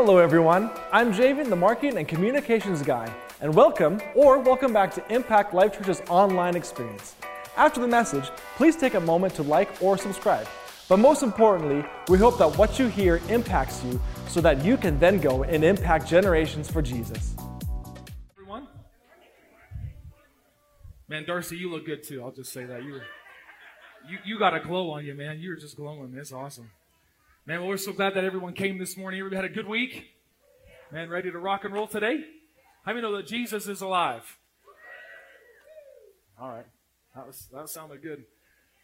Hello, everyone. I'm Javen, the marketing and communications guy, and welcome or welcome back to Impact Life Church's online experience. After the message, please take a moment to like or subscribe. But most importantly, we hope that what you hear impacts you so that you can then go and impact generations for Jesus. Everyone? Man, Darcy, you look good too. I'll just say that. You you, you got a glow on you, man. You're just glowing. It's awesome. Man, well, we're so glad that everyone came this morning. Everybody had a good week. Man, ready to rock and roll today? How many know that Jesus is alive? All right. That, was, that sounded good.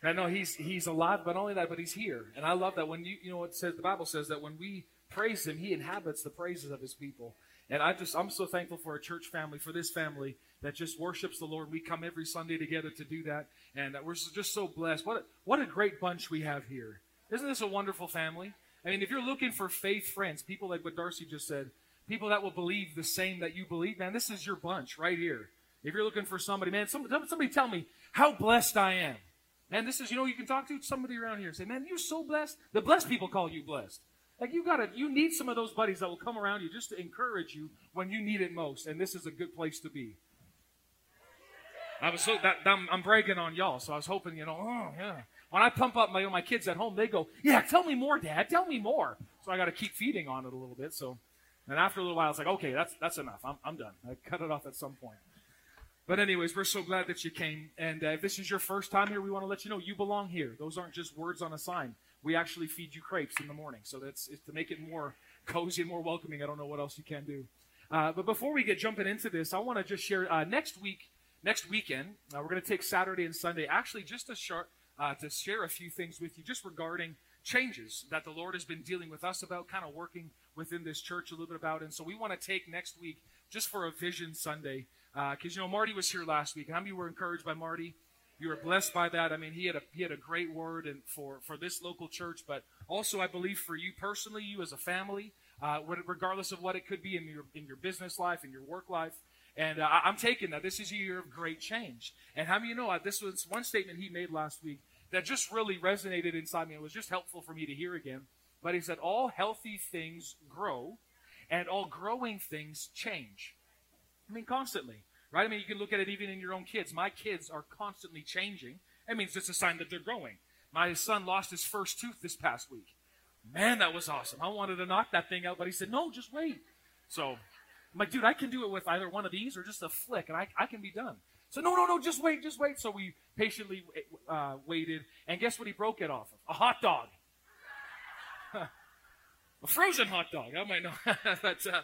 I know he's he's alive, but only that, but he's here. And I love that when you you know it says the Bible says that when we praise him, he inhabits the praises of his people. And I just I'm so thankful for a church family, for this family that just worships the Lord. We come every Sunday together to do that, and we're just so blessed. What a, what a great bunch we have here! Isn't this a wonderful family? I mean, if you're looking for faith friends, people like what Darcy just said, people that will believe the same that you believe, man, this is your bunch right here. If you're looking for somebody, man, somebody, somebody tell me how blessed I am. Man, this is, you know, you can talk to somebody around here and say, man, you're so blessed. The blessed people call you blessed. Like you gotta, you need some of those buddies that will come around you just to encourage you when you need it most. And this is a good place to be. I was so that I'm, I'm bragging on y'all, so I was hoping, you know, oh yeah. When I pump up my my kids at home, they go, yeah, tell me more, Dad, tell me more. So I got to keep feeding on it a little bit. So, and after a little while, it's like, okay, that's that's enough. I'm I'm done. I cut it off at some point. But anyways, we're so glad that you came. And uh, if this is your first time here, we want to let you know you belong here. Those aren't just words on a sign we actually feed you crepes in the morning. So that's to make it more cozy and more welcoming. I don't know what else you can do. Uh, but before we get jumping into this, I want to just share uh, next week, next weekend, uh, we're going to take Saturday and Sunday actually just to share, uh, to share a few things with you just regarding changes that the Lord has been dealing with us about, kind of working within this church a little bit about. And so we want to take next week just for a Vision Sunday. Because, uh, you know, Marty was here last week. How many were encouraged by Marty? you were blessed by that. I mean, he had a he had a great word and for for this local church, but also I believe for you personally, you as a family, uh, regardless of what it could be in your in your business life, in your work life. And uh, I'm taking that this is a year of great change. And how many you know uh, this was one statement he made last week that just really resonated inside me. It was just helpful for me to hear again. But he said, "All healthy things grow, and all growing things change." I mean, constantly. Right? I mean, you can look at it even in your own kids. My kids are constantly changing. That means it's a sign that they're growing. My son lost his first tooth this past week. Man, that was awesome. I wanted to knock that thing out, but he said, no, just wait. So I'm like, dude, I can do it with either one of these or just a flick, and I, I can be done. So no, no, no, just wait, just wait. So we patiently uh, waited, and guess what he broke it off of? A hot dog. a frozen hot dog. I might know. but, uh,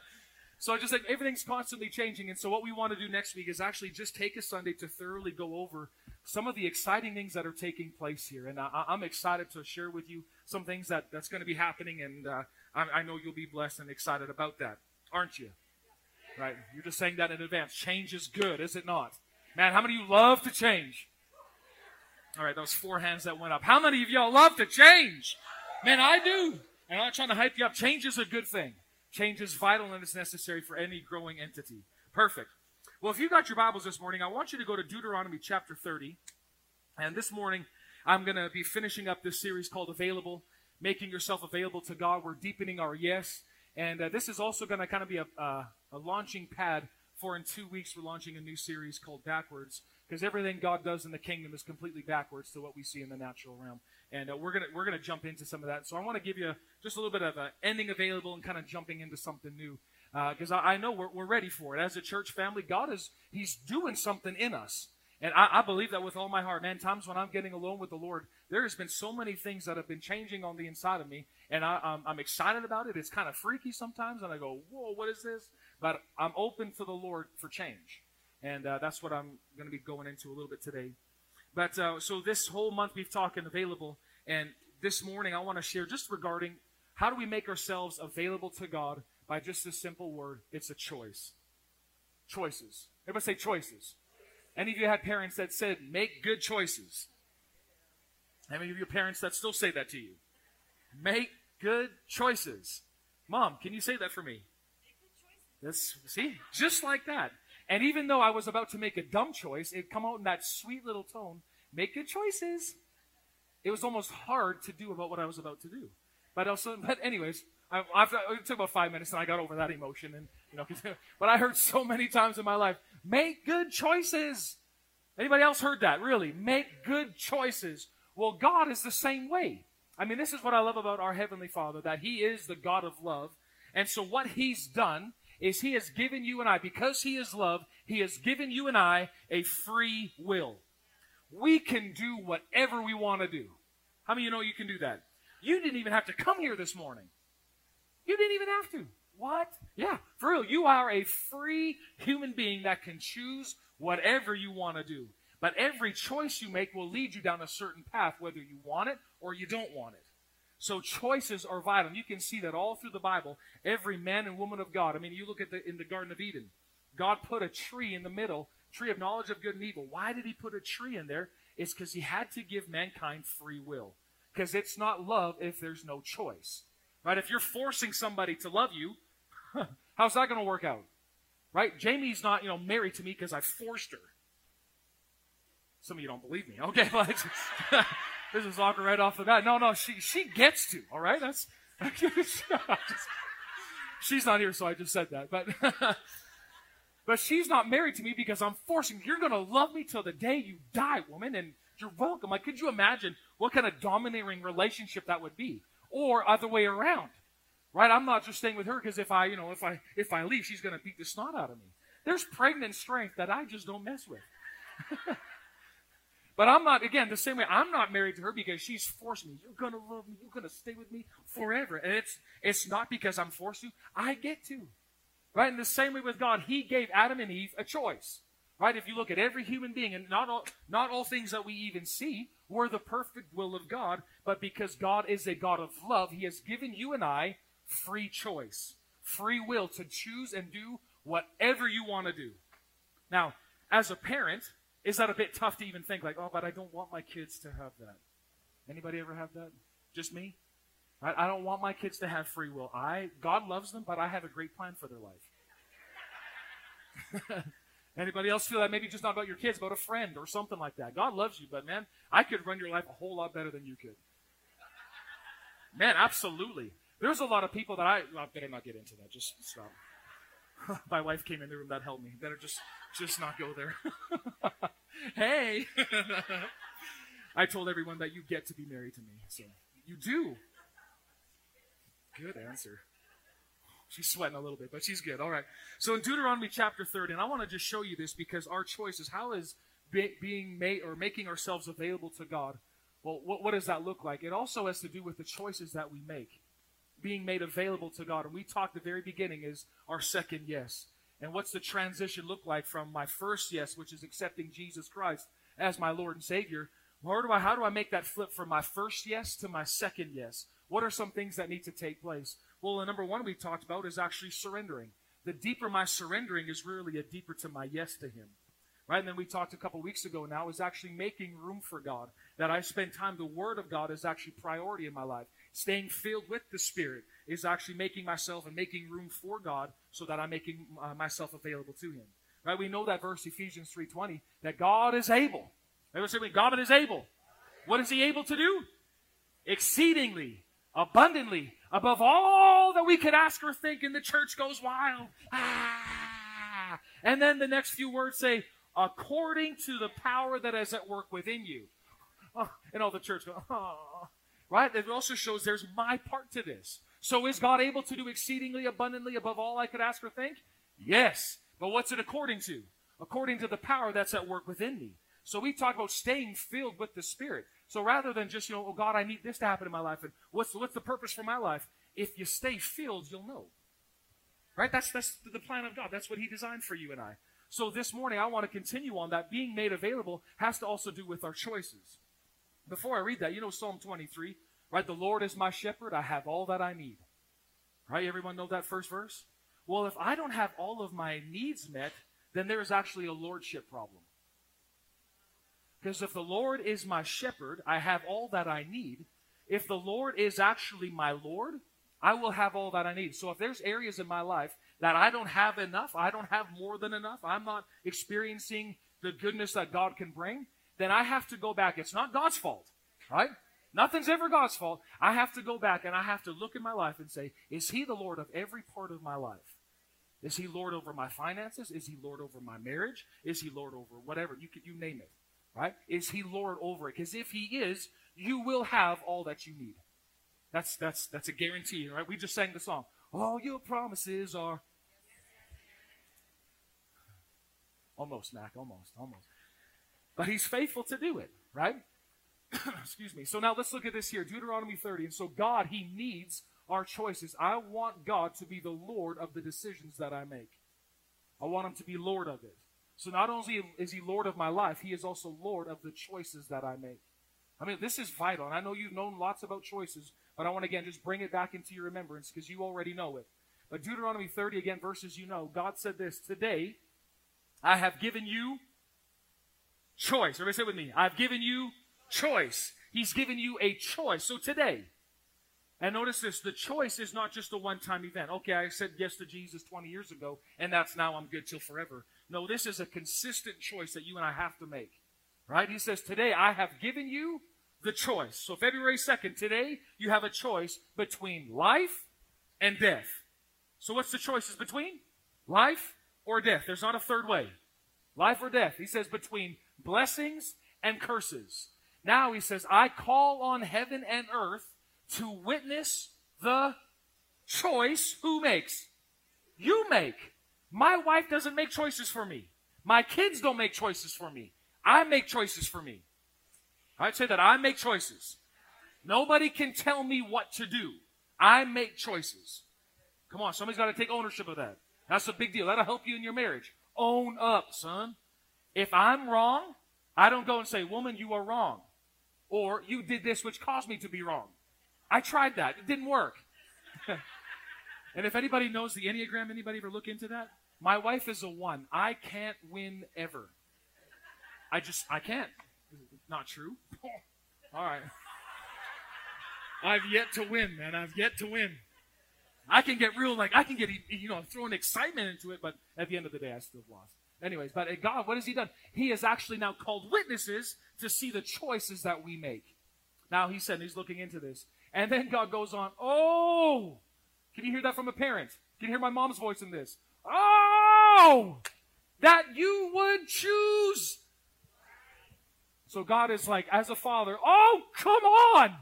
so I just like everything's constantly changing. And so what we want to do next week is actually just take a Sunday to thoroughly go over some of the exciting things that are taking place here. And I, am excited to share with you some things that, that's going to be happening. And uh, I, I know you'll be blessed and excited about that, aren't you? Right? You're just saying that in advance. Change is good, is it not? Man, how many of you love to change? All right, those four hands that went up. How many of y'all love to change? Man, I do. And I'm not trying to hype you up. Change is a good thing. Change is vital and it's necessary for any growing entity. Perfect. Well, if you got your Bibles this morning, I want you to go to Deuteronomy chapter 30. And this morning, I'm going to be finishing up this series called Available, making yourself available to God. We're deepening our yes. And uh, this is also going to kind of be a, uh, a launching pad for in two weeks, we're launching a new series called Backwards because everything God does in the kingdom is completely backwards to what we see in the natural realm and uh, we're gonna we're gonna jump into some of that. So I want to give you just a little bit of an ending available and kind of jumping into something new because uh, I, I, know we're, we're ready for it as a church family. God is He's doing something in us, and I, I believe that with all my heart. Man, times when I'm getting alone with the Lord, there has been so many things that have been changing on the inside of me, and I, I'm excited about it. It's kind of freaky sometimes, and I go, "Whoa, what is this?" But I'm open to the Lord for change, and uh, that's what I'm going to be going into a little bit today. But uh, so this whole month we've talking available, and this morning I want to share just regarding how do we make ourselves available to God by just a simple word. It's a choice. Choices. Everybody say choices. Any of you had parents that said, make good choices? How many of your parents that still say that to you? Make good choices. Mom, can you say that for me? That's, see, just like that. And even though I was about to make a dumb choice, it come out in that sweet little tone. Make good choices. It was almost hard to do about what I was about to do. But also, but anyways, I, I've, it took about five minutes and I got over that emotion. And, you know, but I heard so many times in my life, make good choices. Anybody else heard that? Really? Make good choices. Well, God is the same way. I mean, this is what I love about our Heavenly Father, that He is the God of love. And so what He's done is He has given you and I, because He is love, He has given you and I a free will. We can do whatever we want to do. How many of you know you can do that? You didn't even have to come here this morning. You didn't even have to. What? Yeah, for real. You are a free human being that can choose whatever you want to do. But every choice you make will lead you down a certain path, whether you want it or you don't want it. So choices are vital. You can see that all through the Bible. Every man and woman of God. I mean, you look at the in the Garden of Eden. God put a tree in the middle, tree of knowledge of good and evil. Why did he put a tree in there? It's because he had to give mankind free will. Because it's not love if there's no choice. Right? If you're forcing somebody to love you, how's that going to work out? Right? Jamie's not, you know, married to me because I forced her. Some of you don't believe me. Okay, but this is awkward right off the bat. No, no, she she gets to. All right, that's. she's not here, so I just said that. But but she's not married to me because I'm forcing. You're to love me till the day you die, woman, and you're welcome. Like, could you imagine what kind of dominating relationship that would be, or other way around? Right? I'm not just staying with her because if I, you know, if I if I leave, she's to beat the snot out of me. There's pregnant strength that I just don't mess with. But I'm not, again, the same way, I'm not married to her because she's forced me. You're going to love me. You're going to stay with me forever. And it's, it's not because I'm forced to. I get to. Right? In the same way with God, He gave Adam and Eve a choice. Right? If you look at every human being, and not all, not all things that we even see were the perfect will of God, but because God is a God of love, He has given you and I free choice, free will to choose and do whatever you want to do. Now, as a parent, is that a bit tough to even think like, oh, but I don't want my kids to have that? Anybody ever have that? Just me? I, I don't want my kids to have free will. I God loves them, but I have a great plan for their life. Anybody else feel that? Maybe just not about your kids, about a friend or something like that. God loves you, but man, I could run your life a whole lot better than you could. Man, absolutely. There's a lot of people that I, I better not get into that. Just stop. My wife came in the room. That helped me. Better just, just not go there. hey. I told everyone that you get to be married to me. So you do. Good answer. She's sweating a little bit, but she's good. All right. So in Deuteronomy chapter 30, and I want to just show you this because our choices, how is be, being made or making ourselves available to God, well, what, what does that look like? It also has to do with the choices that we make being made available to God. And we talked the very beginning is our second yes. And what's the transition look like from my first yes, which is accepting Jesus Christ as my Lord and Savior? Where do I, how do I make that flip from my first yes to my second yes? What are some things that need to take place? Well, the number one we talked about is actually surrendering. The deeper my surrendering is really a deeper to my yes to Him. Right? And then we talked a couple weeks ago now is actually making room for God. That I spend time, the Word of God is actually priority in my life. Staying filled with the Spirit is actually making myself and making room for God so that I'm making uh, myself available to Him. Right? We know that verse Ephesians 3.20 that God is able. Everyone say God is able. What is He able to do? Exceedingly, abundantly, above all that we could ask or think, and the church goes wild. Ah! And then the next few words say, according to the power that is at work within you. Oh, and all the church goes, oh. Right? It also shows there's my part to this. So is God able to do exceedingly abundantly above all I could ask or think? Yes. But what's it according to? According to the power that's at work within me. So we talk about staying filled with the Spirit. So rather than just, you know, oh God, I need this to happen in my life, and what's, what's the purpose for my life? If you stay filled, you'll know. Right? That's, that's the plan of God. That's what He designed for you and I. So this morning, I want to continue on that. Being made available has to also do with our choices. Before I read that, you know Psalm 23, right? The Lord is my shepherd. I have all that I need. Right? Everyone know that first verse? Well, if I don't have all of my needs met, then there's actually a lordship problem. Because if the Lord is my shepherd, I have all that I need. If the Lord is actually my Lord, I will have all that I need. So if there's areas in my life that I don't have enough, I don't have more than enough, I'm not experiencing the goodness that God can bring, then I have to go back. It's not God's fault, right? Nothing's ever God's fault. I have to go back and I have to look in my life and say, is He the Lord of every part of my life? Is He Lord over my finances? Is He Lord over my marriage? Is He Lord over whatever? You, can, you name it, right? Is He Lord over it? Because if He is, you will have all that you need. That's, that's, that's a guarantee, right? We just sang the song. All your promises are. Almost, Mac, almost, almost. But He's faithful to do it, right? Excuse me. So now let's look at this here Deuteronomy 30. And so God, He needs our choices. I want God to be the Lord of the decisions that I make. I want Him to be Lord of it. So not only is He Lord of my life, He is also Lord of the choices that I make. I mean, this is vital. And I know you've known lots about choices, but I want to again just bring it back into your remembrance because you already know it. But Deuteronomy 30, again, verses you know, God said this Today I have given you choice. Everybody say with me. I've given you choice. He's given you a choice. So today, and notice this the choice is not just a one time event. Okay, I said yes to Jesus 20 years ago, and that's now I'm good till forever. No, this is a consistent choice that you and I have to make. Right? He says, Today I have given you the choice. So February 2nd, today you have a choice between life and death. So what's the choices between? Life or death. There's not a third way. Life or death. He says between blessings and curses. Now he says, I call on heaven and earth to witness the choice who makes? You make. My wife doesn't make choices for me. My kids don't make choices for me. I make choices for me. I'd say that I make choices. Nobody can tell me what to do. I make choices. Come on, somebody's got to take ownership of that. That's a big deal. That'll help you in your marriage. Own up, son. If I'm wrong, I don't go and say, Woman, you are wrong. Or you did this which caused me to be wrong. I tried that. It didn't work. and if anybody knows the Enneagram, anybody ever look into that? My wife is a one. I can't win ever. I just, I can't. Not true. All right. I've yet to win, man. I've yet to win. I can get real, like, I can get, you know, throwing excitement into it, but at the end of the day, I still lost. Anyways, but God, what has He done? He has actually now called witnesses to see the choices that we make. Now He said He's looking into this. And then God goes on, Oh! Can you hear that from a parent? Can you hear my mom's voice in this? Oh! That you would choose. So God is like, as a father, oh, come on!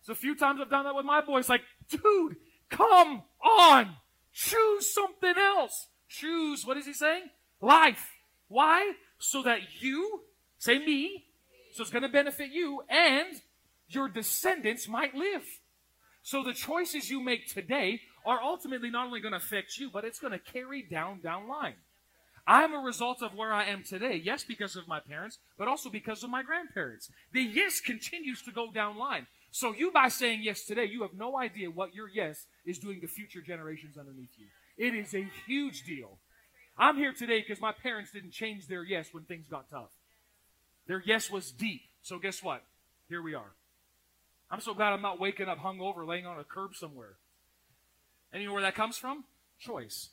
So a few times I've done that with my boys, like, dude, come on! Choose something else. Choose, what is he saying? Life. Why? So that you, say me, so it's going to benefit you and your descendants might live. So the choices you make today are ultimately not only going to affect you, but it's going to carry down down line. I'm a result of where I am today. Yes, because of my parents, but also because of my grandparents. The yes continues to go down line. So you, by saying yes today, you have no idea what your yes is doing to future generations underneath you. It is a huge deal. I'm here today because my parents didn't change their yes when things got tough. Their yes was deep. So guess what? Here we are. I'm so glad I'm not waking up hungover, laying on a curb somewhere. And you know where that comes from? Choice.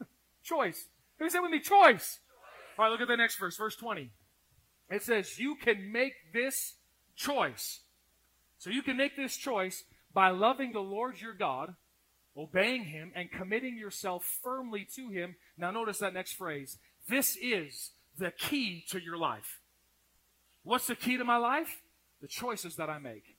choice. Who say with me? Choice. All right, look at the next verse, verse 20. It says, You can make this choice. So you can make this choice by loving the Lord your God, obeying Him, and committing yourself firmly to Him. Now, notice that next phrase. This is the key to your life. What's the key to my life? The choices that I make.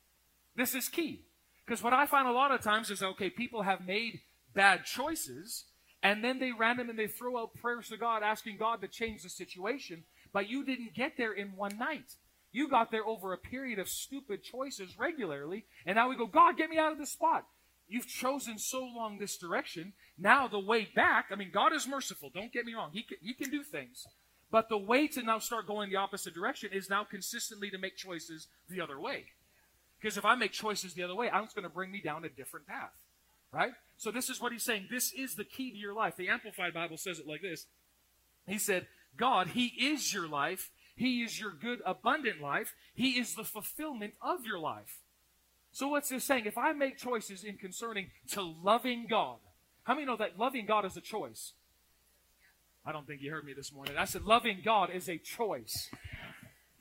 This is key. Because what I find a lot of times is okay, people have made bad choices, and then they random and they throw out prayers to God asking God to change the situation, but you didn't get there in one night. You got there over a period of stupid choices regularly, and now we go, God, get me out of this spot. You've chosen so long this direction. Now the way back, I mean, God is merciful. Don't get me wrong. He can, he can do things. But the way to now start going the opposite direction is now consistently to make choices the other way. Because if I make choices the other way, it's going to bring me down a different path. Right? So this is what he's saying. This is the key to your life. The Amplified Bible says it like this. He said, God, He is your life. He is your good, abundant life. He is the fulfillment of your life. So what's this saying? If I make choices in concerning to loving God, how many know that loving God is a choice? I don't think you heard me this morning. I said loving God is a choice.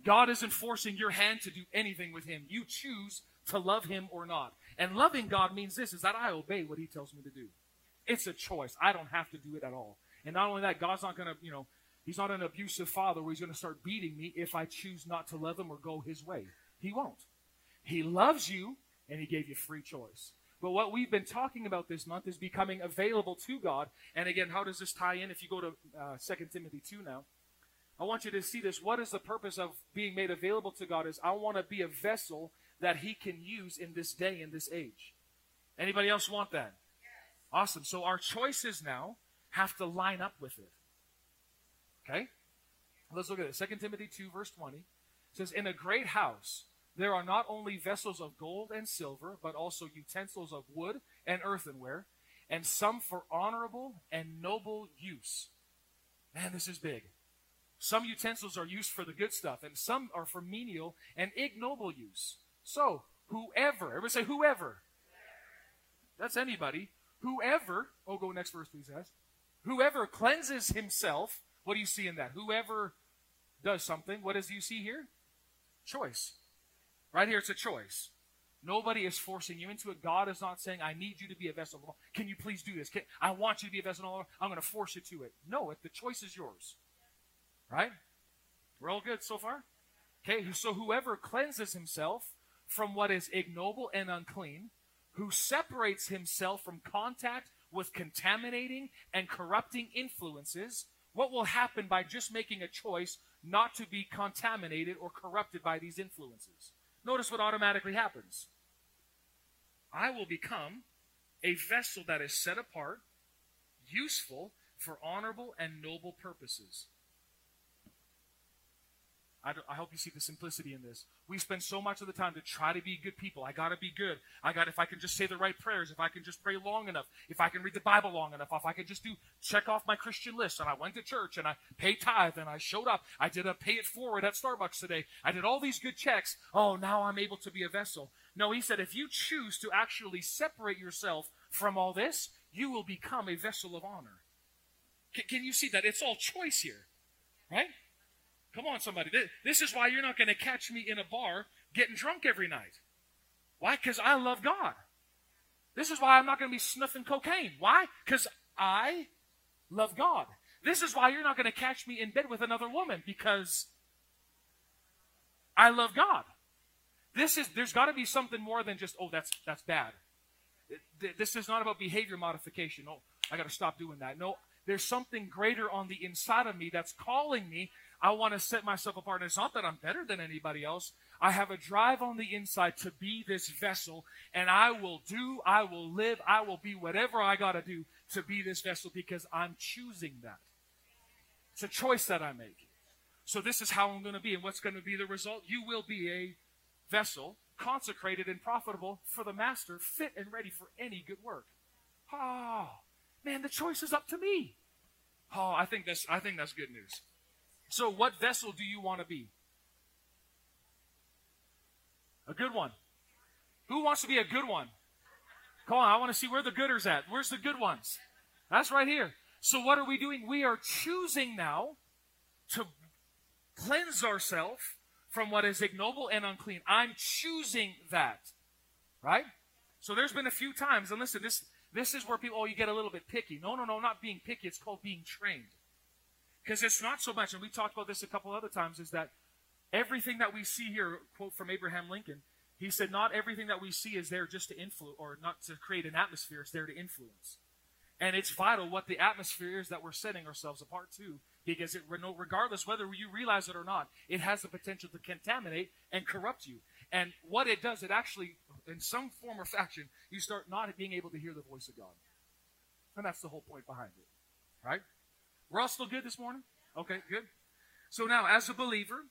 God isn't forcing your hand to do anything with Him. You choose to love Him or not. And loving God means this, is that I obey what He tells me to do. It's a choice. I don't have to do it at all. And not only that, God's not going to, you know, He's not an abusive father where He's going to start beating me if I choose not to love Him or go His way. He won't. He loves you, and He gave you free choice. But what we've been talking about this month is becoming available to God. And again, how does this tie in? If you go to uh, 2 Timothy 2 now, I want you to see this. What is the purpose of being made available to God? Is I want to be a vessel that He can use in this day, in this age. Anybody else want that? Awesome. So our choices now have to line up with it. Okay? Let's look at it. 2 Timothy 2, verse 20 says, In a great house there are not only vessels of gold and silver, but also utensils of wood and earthenware, and some for honorable and noble use. Man, this is big. Some utensils are used for the good stuff, and some are for menial and ignoble use. So, whoever, everybody say whoever. That's anybody. Whoever, oh, go next verse, please, guys. Whoever cleanses himself, what do you see in that? Whoever does something, what does you see here? Choice. Right here, it's a choice. Nobody is forcing you into it. God is not saying, I need you to be a vessel. Of all. Can you please do this? Can, I want you to be a vessel. Of all. I'm going to force you to it. No, it, the choice is yours. Right? We're all good so far? Okay, so whoever cleanses himself from what is ignoble and unclean, who separates himself from contact with contaminating and corrupting influences, what will happen by just making a choice not to be contaminated or corrupted by these influences? Notice what automatically happens. I will become a vessel that is set apart, useful for honorable and noble purposes. I, I, hope you see the simplicity in this. We spend so much of the time to try to be good people. I got to be good. I got if I can just say the right prayers, if I can just pray long enough, if I can read the Bible long enough, if I can just do check off my Christian list and I went to church and I paid tithe and I showed up. I did a pay it forward at Starbucks today. I did all these good checks. Oh, now I'm able to be a vessel. No, he said if you choose to actually separate yourself from all this, you will become a vessel of honor. Can, can you see that? It's all choice here, right? Come on, somebody. This is why you're not going to catch me in a bar getting drunk every night. Why? Because I love God. This is why I'm not going to be snuffing cocaine. Why? Because I love God. This is why you're not going to catch me in bed with another woman because I love God. This is there's got to be something more than just oh that's that's bad. This is not about behavior modification. Oh, I got to stop doing that. No, there's something greater on the inside of me that's calling me I want to set myself apart. And it's not that I'm better than anybody else. I have a drive on the inside to be this vessel, and I will do, I will live, I will be whatever I got to do to be this vessel because I'm choosing that. It's a choice that I make. So this is how I'm going to be. And what's going to be the result? You will be a vessel consecrated and profitable for the master, fit and ready for any good work. Oh, man, the choice is up to me. Oh, I think that's I think that's good news. So, what vessel do you want to be? A good one. Who wants to be a good one? Come on, I want to see where the gooders at. Where's the good ones? That's right here. So, what are we doing? We are choosing now to cleanse ourselves from what is ignoble and unclean. I'm choosing that. Right? So there's been a few times, and listen, this this is where people, oh, you get a little bit picky. No, no, no, not being picky. It's called being trained. Because it's not so much, and we talked about this a couple other times, is that everything that we see here, quote from Abraham Lincoln, he said, not everything that we see is there just to influence, or not to create an atmosphere, it's there to influence. And it's vital what the atmosphere is that we're setting ourselves apart to, because it, regardless whether you realize it or not, it has the potential to contaminate and corrupt you. And what it does, it actually, in some form or fashion, you start not being able to hear the voice of God. And that's the whole point behind it. Right? We're all still good this morning? Okay, good. So now, as a believer,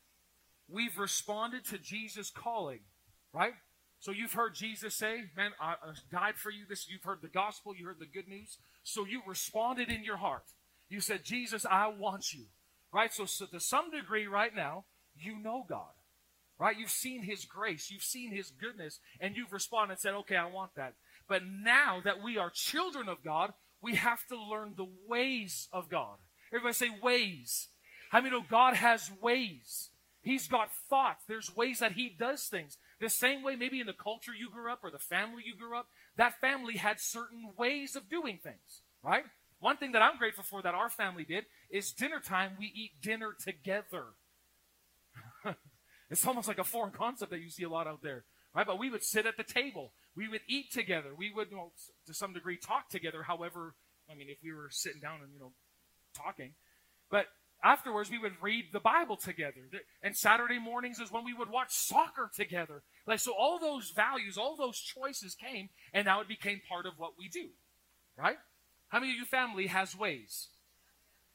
we've responded to Jesus' calling, right? So you've heard Jesus say, "Man, I died for you." This you've heard the gospel, you heard the good news. So you responded in your heart. You said, "Jesus, I want you." Right? So, so to some degree, right now, you know God, right? You've seen His grace, you've seen His goodness, and you've responded and said, "Okay, I want that." But now that we are children of God, we have to learn the ways of God. Everybody say ways. How many know God has ways? He's got thoughts. There's ways that he does things. The same way, maybe in the culture you grew up or the family you grew up, that family had certain ways of doing things, right? One thing that I'm grateful for that our family did is dinner time, we eat dinner together. it's almost like a foreign concept that you see a lot out there, right? But we would sit at the table. We would eat together. We would, you know, to some degree, talk together. However, I mean, if we were sitting down and, you know, talking. But afterwards we would read the bible together. And saturday mornings is when we would watch soccer together. Like so all those values all those choices came and now it became part of what we do right? How many of you family has ways?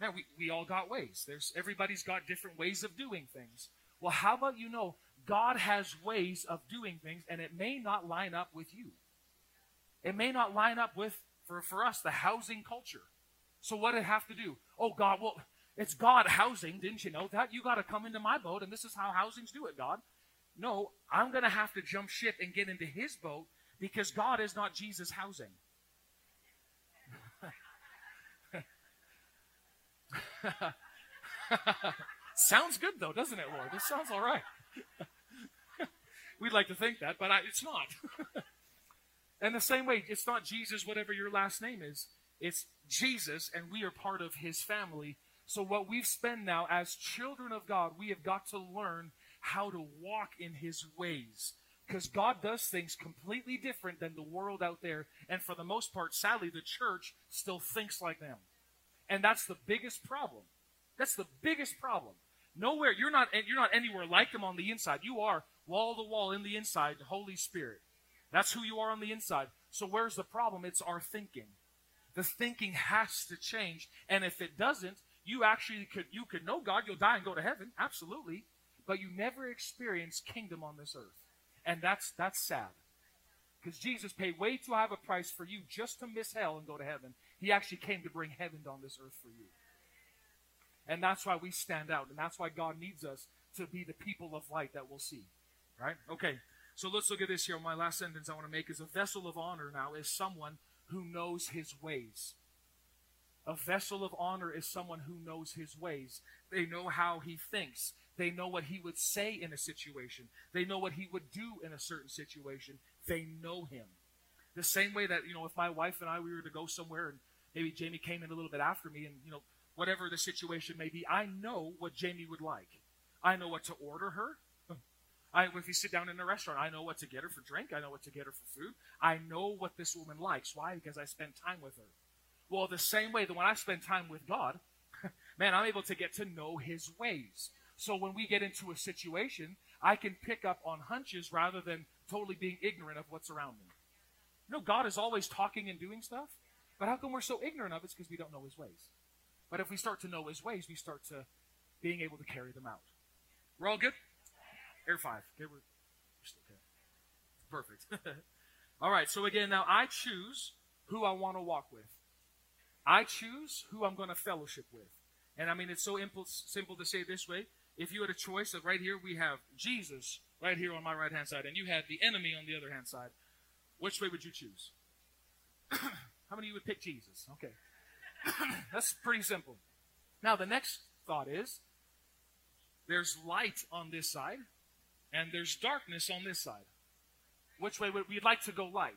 Man we, we all got ways. There's everybody's got different ways of doing things. Well how about you know god has ways of doing things and it may not line up with you. It may not line up with for, for us the housing culture so what did it have to do oh god well it's God housing. Didn't you know that? You got to come into my boat, and this is how housings do it, God. No, I'm going to have to jump ship and get into his boat because God is not Jesus housing. sounds good, though, doesn't it, Lord? This sounds all right. We'd like to think that, but I, it's not. and the same way, it's not Jesus, whatever your last name is. It's Jesus, and we are part of his family so, what we've spent now as children of God, we have got to learn how to walk in His ways. Because God does things completely different than the world out there. And for the most part, sadly, the church still thinks like them. And that's the biggest problem. That's the biggest problem. Nowhere, you're not, you're not anywhere like them on the inside. You are wall to wall in the inside, the Holy Spirit. That's who you are on the inside. So where's the problem? It's our thinking. The thinking has to change. And if it doesn't, you actually could you could know God, you'll die and go to heaven, absolutely, but you never experience kingdom on this earth. And that's that's sad. Because Jesus paid way too high of a price for you just to miss hell and go to heaven. He actually came to bring heaven on this earth for you. And that's why we stand out. And that's why God needs us to be the people of light that we'll see. Right? Okay. So let's look at this here. My last sentence I want to make is a vessel of honor now is someone who knows his ways. A vessel of honor is someone who knows his ways. They know how he thinks. They know what he would say in a situation. They know what he would do in a certain situation. They know him. The same way that, you know, if my wife and I we were to go somewhere and maybe Jamie came in a little bit after me and, you know, whatever the situation may be, I know what Jamie would like. I know what to order her. I, if you sit down in a restaurant, I know what to get her for drink. I know what to get her for food. I know what this woman likes. Why? Because I spend time with her. Well, the same way that when I spend time with God, man, I'm able to get to know His ways. So when we get into a situation, I can pick up on hunches rather than totally being ignorant of what's around me. You know, God is always talking and doing stuff, but how come we're so ignorant of it? It's because we don't know His ways. But if we start to know His ways, we start to being able to carry them out. We're all good? Air five. Okay, we're, still okay. Perfect. all right, so again, now I choose who I want to walk with. I choose who I'm going to fellowship with. And I mean, it's so simple to say this way. If you had a choice of right here, we have Jesus right here on my right hand side, and you had the enemy on the other hand side. Which way would you choose? How many of you would pick Jesus? Okay. That's pretty simple. Now, the next thought is there's light on this side, and there's darkness on this side. Which way would we like to go light?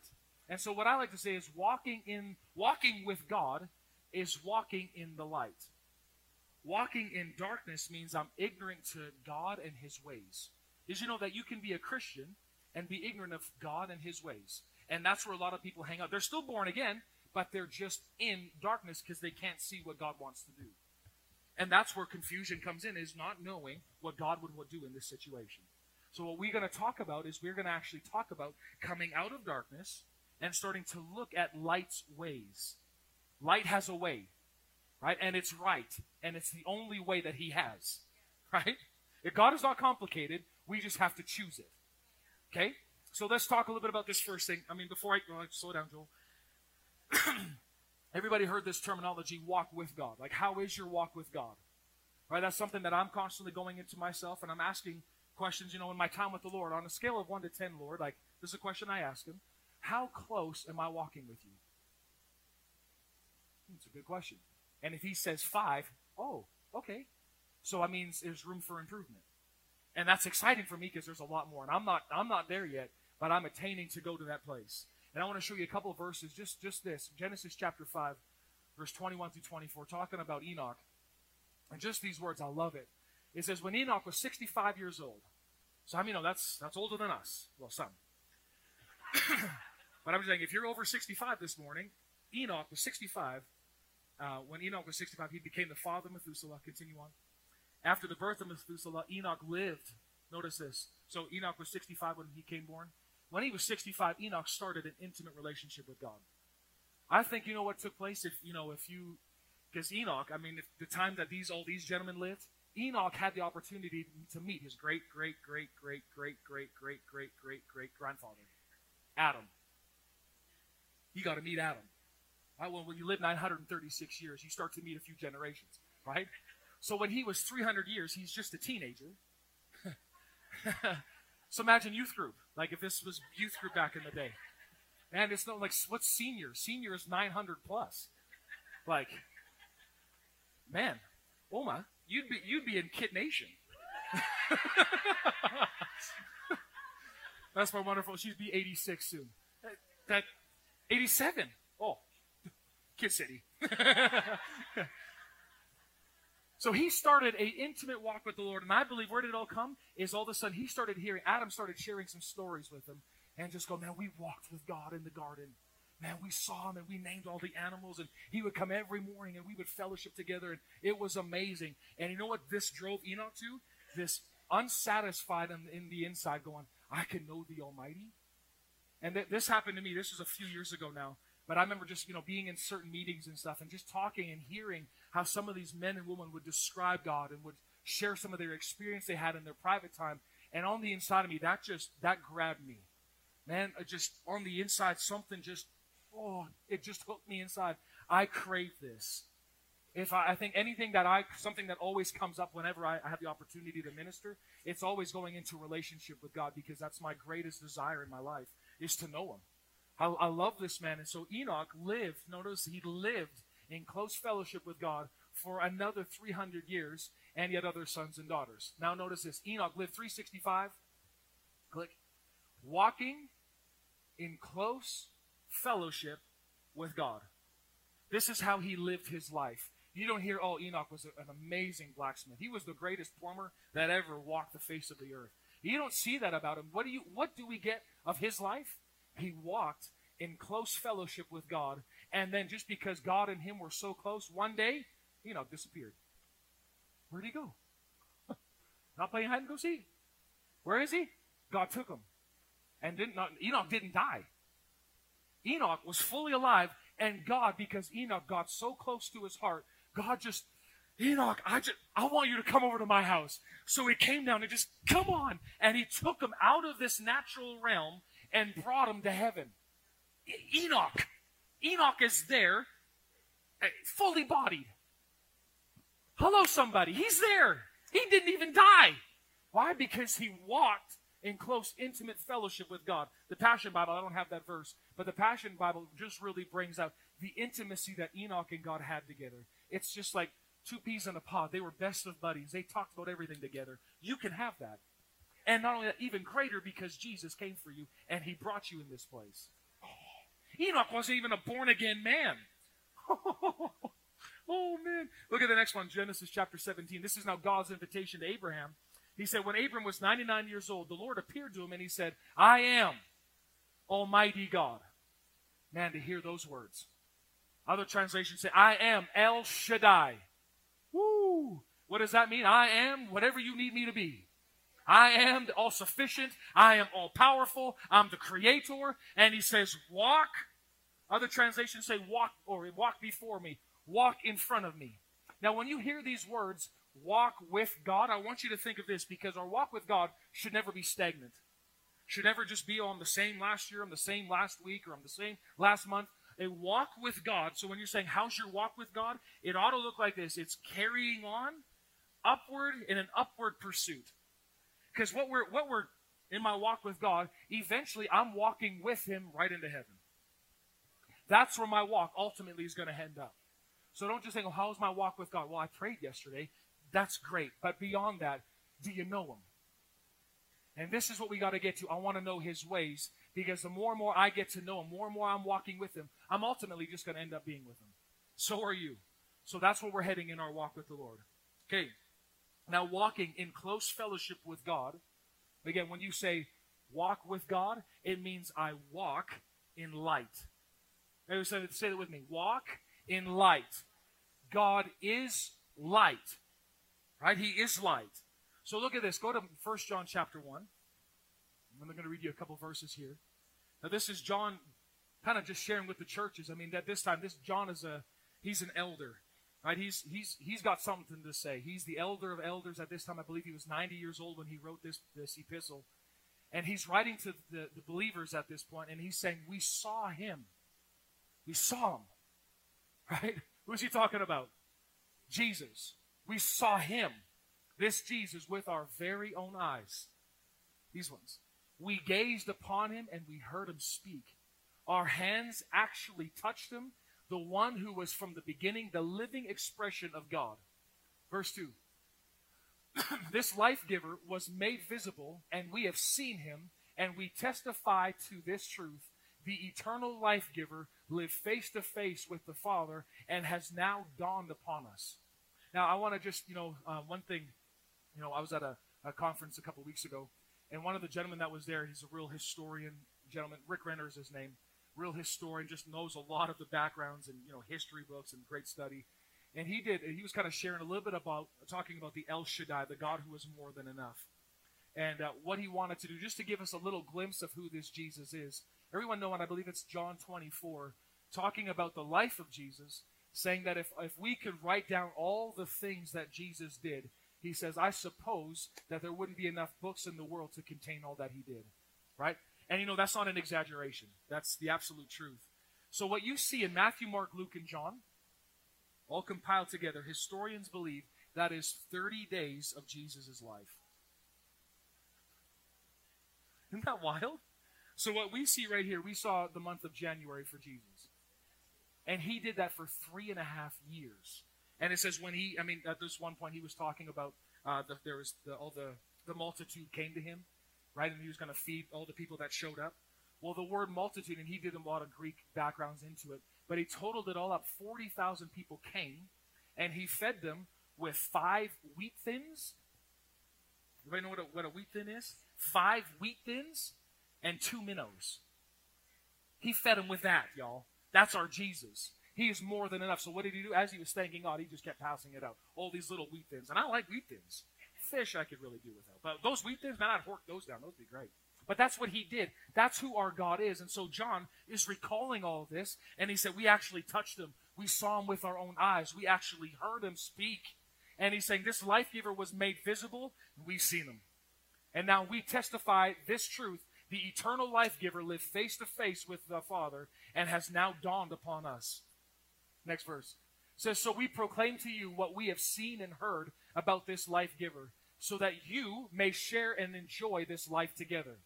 And so what I like to say is walking in walking with God is walking in the light. Walking in darkness means I'm ignorant to God and his ways. Did you know that you can be a Christian and be ignorant of God and his ways? And that's where a lot of people hang out. They're still born again, but they're just in darkness because they can't see what God wants to do. And that's where confusion comes in, is not knowing what God would, would do in this situation. So what we're going to talk about is we're going to actually talk about coming out of darkness and starting to look at light's ways. Light has a way, right? And it's right. And it's the only way that he has, right? If God is not complicated, we just have to choose it. Okay? So let's talk a little bit about this first thing. I mean, before I, well, slow down, Joel. Everybody heard this terminology, walk with God. Like, how is your walk with God? Right? That's something that I'm constantly going into myself, and I'm asking questions, you know, in my time with the Lord. On a scale of 1 to 10, Lord, like, this is a question I ask Him. How close am I walking with you? It's a good question. And if he says five, oh, okay. So I mean there's room for improvement. And that's exciting for me because there's a lot more. And I'm not, I'm not there yet, but I'm attaining to go to that place. And I want to show you a couple of verses, just, just this. Genesis chapter 5, verse 21 through 24, talking about Enoch. And just these words, I love it. It says, when Enoch was 65 years old, so I mean, no, that's, that's older than us. Well, some. but I'm saying, if you're over 65 this morning, Enoch was 65. Uh, when Enoch was 65, he became the father of Methuselah. Continue on. After the birth of Methuselah, Enoch lived. Notice this. So Enoch was 65 when he came born. When he was 65, Enoch started an intimate relationship with God. I think you know what took place if you know if you because Enoch, I mean, the time that these all these gentlemen lived, Enoch had the opportunity to meet his great great great great great great great great great great grandfather, Adam. He got to meet Adam. Right? Well, when you live 936 years, you start to meet a few generations, right? So when he was 300 years, he's just a teenager. so imagine youth group. Like if this was youth group back in the day. And it's not like, what's senior? Senior is 900 plus. Like, man, oh Oma, you'd be, you'd be in Kit Nation. That's my wonderful. She'd be 86 soon. That, 87. Oh, Kid City. So he started a intimate walk with the Lord, and I believe where did it all come? Is all of a sudden he started hearing Adam started sharing some stories with him, and just go, man, we walked with God in the garden. Man, we saw him and we named all the animals, and he would come every morning and we would fellowship together, and it was amazing. And you know what this drove Enoch to? This unsatisfied in, in the inside, going, I can know the Almighty. And th- this happened to me. This was a few years ago now. But I remember just, you know, being in certain meetings and stuff and just talking and hearing how some of these men and women would describe God and would share some of their experience they had in their private time. And on the inside of me, that just, that grabbed me. Man, just on the inside, something just, oh, it just hooked me inside. I crave this. If I, I think anything that I, something that always comes up whenever I, I have the opportunity to minister, it's always going into relationship with God because that's my greatest desire in my life is to know Him. I, I love this man. And so Enoch lived, notice he lived in close fellowship with God for another 300 years, and yet other sons and daughters. Now notice this Enoch lived 365. Click. Walking in close fellowship with God. This is how he lived his life. You don't hear, oh, Enoch was an amazing blacksmith. He was the greatest plumber that ever walked the face of the earth. You don't see that about him. What do you what do we get of his life? He walked in close fellowship with God. And then just because God and him were so close, one day, Enoch disappeared. Where'd he go? not playing hide and go seek. Where is he? God took him. And didn't not, Enoch didn't die. Enoch was fully alive, and God, because Enoch got so close to his heart, God just Enoch, I just I want you to come over to my house. So he came down and just come on, and he took him out of this natural realm and brought him to heaven. Enoch. Enoch is there, eh, fully bodied. Hello, somebody. He's there. He didn't even die. Why? Because he walked in close, intimate fellowship with God. The Passion Bible, I don't have that verse, but the Passion Bible just really brings out the intimacy that Enoch and God had together. It's just like two peas in a pod. They were best of buddies. They talked about everything together. You can have that. And not only that, even greater because Jesus came for you and he brought you in this place. Enoch wasn't even a born again man. oh, man. Look at the next one, Genesis chapter 17. This is now God's invitation to Abraham. He said, When Abram was 99 years old, the Lord appeared to him and he said, I am Almighty God. Man, to hear those words. Other translations say, I am El Shaddai. Woo! What does that mean? I am whatever you need me to be. I am all sufficient. I am all powerful. I'm the creator. And he says, walk. Other translations say, walk or walk before me. Walk in front of me. Now, when you hear these words, walk with God, I want you to think of this because our walk with God should never be stagnant. Should never just be on the same last year, on the same last week, or on the same last month. A walk with God. So when you're saying, how's your walk with God? It ought to look like this. It's carrying on upward in an upward pursuit. Because what we're what we're in my walk with God, eventually I'm walking with Him right into heaven. That's where my walk ultimately is going to end up. So don't just think, oh, how's my walk with God? Well, I prayed yesterday. That's great. But beyond that, do you know Him? And this is what we got to get to. I want to know his ways because the more and more I get to know him, more and more I'm walking with him, I'm ultimately just going to end up being with him. So are you. So that's where we're heading in our walk with the Lord. Okay. Now, walking in close fellowship with God. Again, when you say walk with God, it means I walk in light. Everybody say that with me. Walk in light. God is light. Right? He is light. So look at this. Go to 1 John chapter 1. I'm going to read you a couple verses here. Now this is John kind of just sharing with the churches. I mean, at this time, this John is a he's an elder. Right? He's he's he's got something to say. He's the elder of elders at this time. I believe he was 90 years old when he wrote this this epistle. And he's writing to the, the believers at this point, and he's saying, We saw him. We saw him. Right? Who's he talking about? Jesus. We saw him. This Jesus with our very own eyes. These ones. We gazed upon him and we heard him speak. Our hands actually touched him, the one who was from the beginning the living expression of God. Verse 2. this life giver was made visible, and we have seen him, and we testify to this truth the eternal life giver, lived face to face with the Father and has now dawned upon us. Now, I want to just, you know, uh, one thing, you know, I was at a, a conference a couple weeks ago, and one of the gentlemen that was there, he's a real historian gentleman. Rick Renner is his name. Real historian, just knows a lot of the backgrounds and, you know, history books and great study. And he did, he was kind of sharing a little bit about, talking about the El Shaddai, the God who is more than enough. And uh, what he wanted to do, just to give us a little glimpse of who this Jesus is. Everyone know, and I believe it's John 24, talking about the life of Jesus, saying that if, if we could write down all the things that Jesus did, he says, I suppose that there wouldn't be enough books in the world to contain all that he did. Right? And you know, that's not an exaggeration. That's the absolute truth. So what you see in Matthew, Mark, Luke, and John, all compiled together, historians believe that is 30 days of Jesus' life. Isn't that wild? So what we see right here, we saw the month of January for Jesus. And he did that for three and a half years. And it says when he, I mean, at this one point he was talking about uh, the, there was the, all the the multitude came to him, right, and he was going to feed all the people that showed up. Well, the word multitude, and he did a lot of Greek backgrounds into it, but he totaled it all up. Forty thousand people came, and he fed them with five wheat thins. Everybody know what a, what a wheat thin is? Five wheat thins and two minnows. He fed them with that, y'all. That's our Jesus. He is more than enough. So what did he do? As he was thanking God, he just kept passing it out. All these little wheat thins. And I like wheat thins. Fish I could really do without. But those wheat thins, man, I'd hork those down. Those would be great. But that's what he did. That's who our God is. And so John is recalling all of this. And he said, We actually touched him. We saw him with our own eyes. We actually heard him speak. And he's saying, This life giver was made visible. We've seen him. And now we testify this truth the eternal life giver, lived face to face with the Father and has now dawned upon us. Next verse says, So we proclaim to you what we have seen and heard about this life giver, so that you may share and enjoy this life together.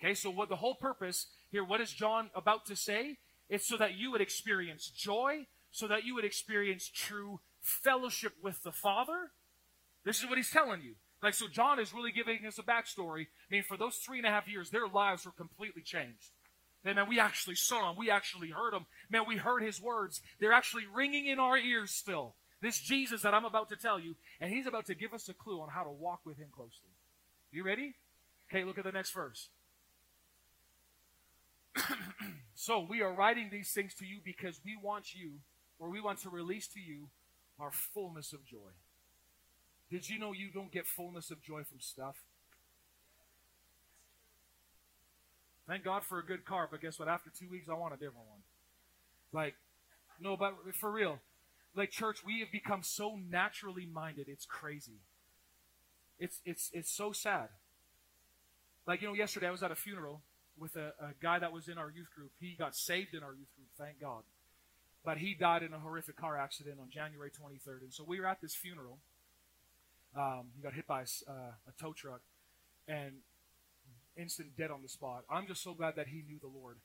Okay, so what the whole purpose here, what is John about to say? It's so that you would experience joy, so that you would experience true fellowship with the Father. This is what he's telling you. Like, so John is really giving us a backstory. I mean, for those three and a half years, their lives were completely changed. And man, we actually saw him. We actually heard him. Man, we heard his words. They're actually ringing in our ears still. This Jesus that I'm about to tell you, and he's about to give us a clue on how to walk with him closely. You ready? Okay, look at the next verse. so we are writing these things to you because we want you, or we want to release to you, our fullness of joy. Did you know you don't get fullness of joy from stuff? Thank God for a good car, but guess what? After two weeks, I want a different one. Like, no, but for real, like church, we have become so naturally minded. It's crazy. It's it's it's so sad. Like you know, yesterday I was at a funeral with a, a guy that was in our youth group. He got saved in our youth group, thank God. But he died in a horrific car accident on January 23rd, and so we were at this funeral um, he got hit by a, uh, a tow truck and instant dead on the spot. I'm just so glad that he knew the Lord.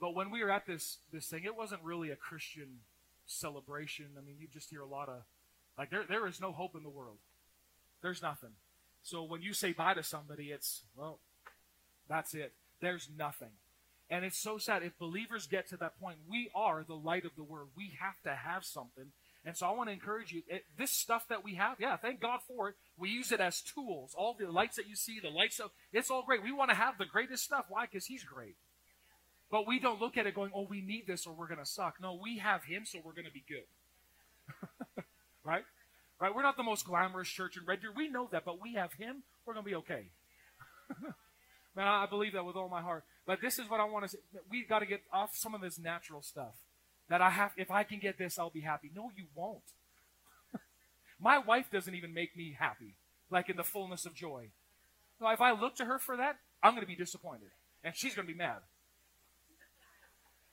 But when we were at this this thing, it wasn't really a Christian celebration. I mean, you just hear a lot of like there there is no hope in the world. There's nothing. So when you say bye to somebody, it's, well, that's it. There's nothing. And it's so sad. If believers get to that point, we are the light of the world. We have to have something. And so I want to encourage you. It, this stuff that we have, yeah, thank God for it. We use it as tools. All the lights that you see, the lights of, it's all great. We want to have the greatest stuff. Why? Because He's great. But we don't look at it going, oh, we need this or we're going to suck. No, we have Him, so we're going to be good. right? Right? We're not the most glamorous church in Red Deer. We know that, but we have Him. We're going to be okay. Man, I believe that with all my heart. But this is what I want to say. We've got to get off some of this natural stuff. That I have, if I can get this, I'll be happy. No, you won't. my wife doesn't even make me happy, like in the fullness of joy. No, if I look to her for that, I'm going to be disappointed. And she's going to be mad.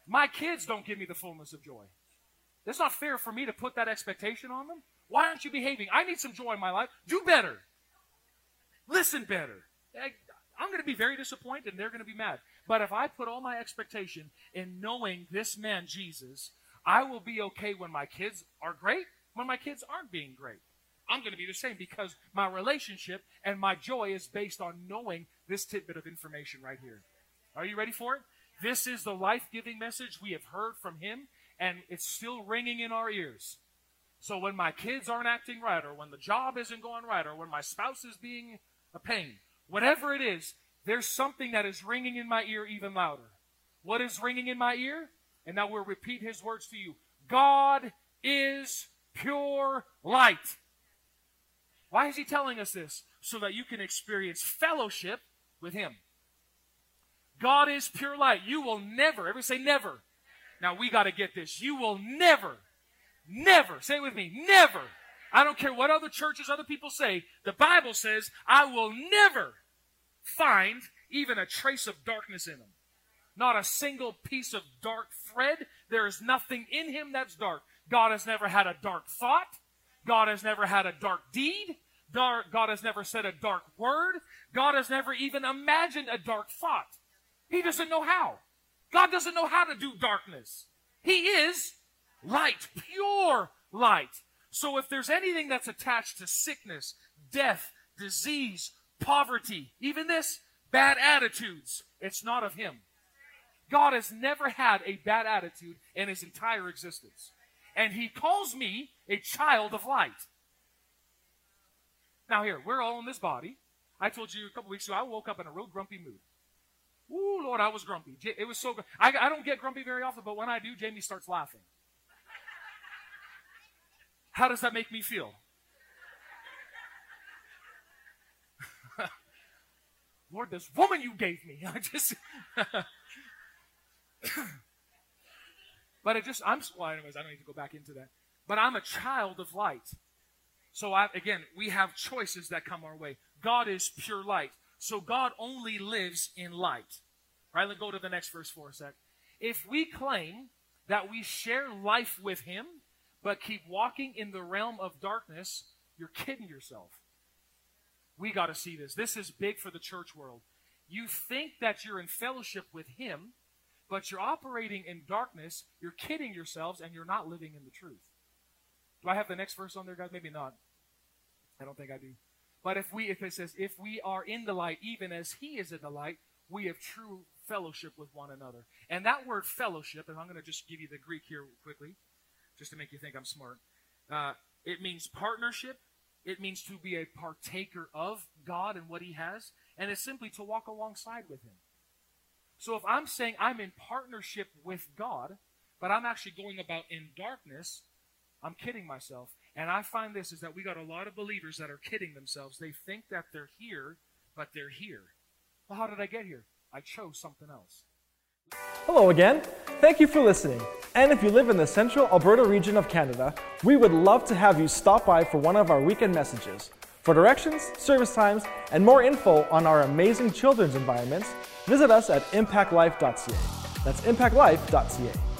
My kids don't give me the fullness of joy. It's not fair for me to put that expectation on them. Why aren't you behaving? I need some joy in my life. Do better. Listen better. I'm going to be very disappointed and they're going to be mad. But if I put all my expectation in knowing this man, Jesus, I will be okay when my kids are great, when my kids aren't being great. I'm going to be the same because my relationship and my joy is based on knowing this tidbit of information right here. Are you ready for it? This is the life giving message we have heard from him, and it's still ringing in our ears. So when my kids aren't acting right, or when the job isn't going right, or when my spouse is being a pain, whatever it is, there's something that is ringing in my ear even louder. What is ringing in my ear? And now we'll repeat his words to you God is pure light. Why is he telling us this? So that you can experience fellowship with him. God is pure light. You will never, ever say never. Now we got to get this. You will never, never, say it with me, never. I don't care what other churches, other people say. The Bible says, I will never find even a trace of darkness in him. Not a single piece of dark thread. There is nothing in him that's dark. God has never had a dark thought. God has never had a dark deed. God has never said a dark word. God has never even imagined a dark thought. He doesn't know how. God doesn't know how to do darkness. He is light, pure light. So if there's anything that's attached to sickness, death, disease, poverty, even this, bad attitudes, it's not of Him. God has never had a bad attitude in His entire existence. And He calls me a child of light. Now, here, we're all in this body. I told you a couple weeks ago, I woke up in a real grumpy mood. Ooh, Lord, I was grumpy. It was so good. I, I don't get grumpy very often, but when I do, Jamie starts laughing. How does that make me feel? Lord, this woman you gave me. I just. but I just, I'm, well, anyways, I don't need to go back into that. But I'm a child of light. So I, again, we have choices that come our way. God is pure light. So God only lives in light. Right? Let's go to the next verse for a sec. If we claim that we share life with Him, but keep walking in the realm of darkness, you're kidding yourself. We got to see this. This is big for the church world. You think that you're in fellowship with Him, but you're operating in darkness, you're kidding yourselves, and you're not living in the truth. Do I have the next verse on there, guys? Maybe not. I don't think I do. But if we, if it says, if we are in the light, even as He is in the light, we have true fellowship with one another. And that word fellowship, and I'm going to just give you the Greek here quickly, just to make you think I'm smart. Uh, it means partnership. It means to be a partaker of God and what He has. And it's simply to walk alongside with Him. So if I'm saying I'm in partnership with God, but I'm actually going about in darkness, I'm kidding myself. And I find this is that we got a lot of believers that are kidding themselves. They think that they're here, but they're here. Well, how did I get here? I chose something else. Hello again. Thank you for listening. And if you live in the central Alberta region of Canada, we would love to have you stop by for one of our weekend messages. For directions, service times, and more info on our amazing children's environments, visit us at impactlife.ca. That's impactlife.ca.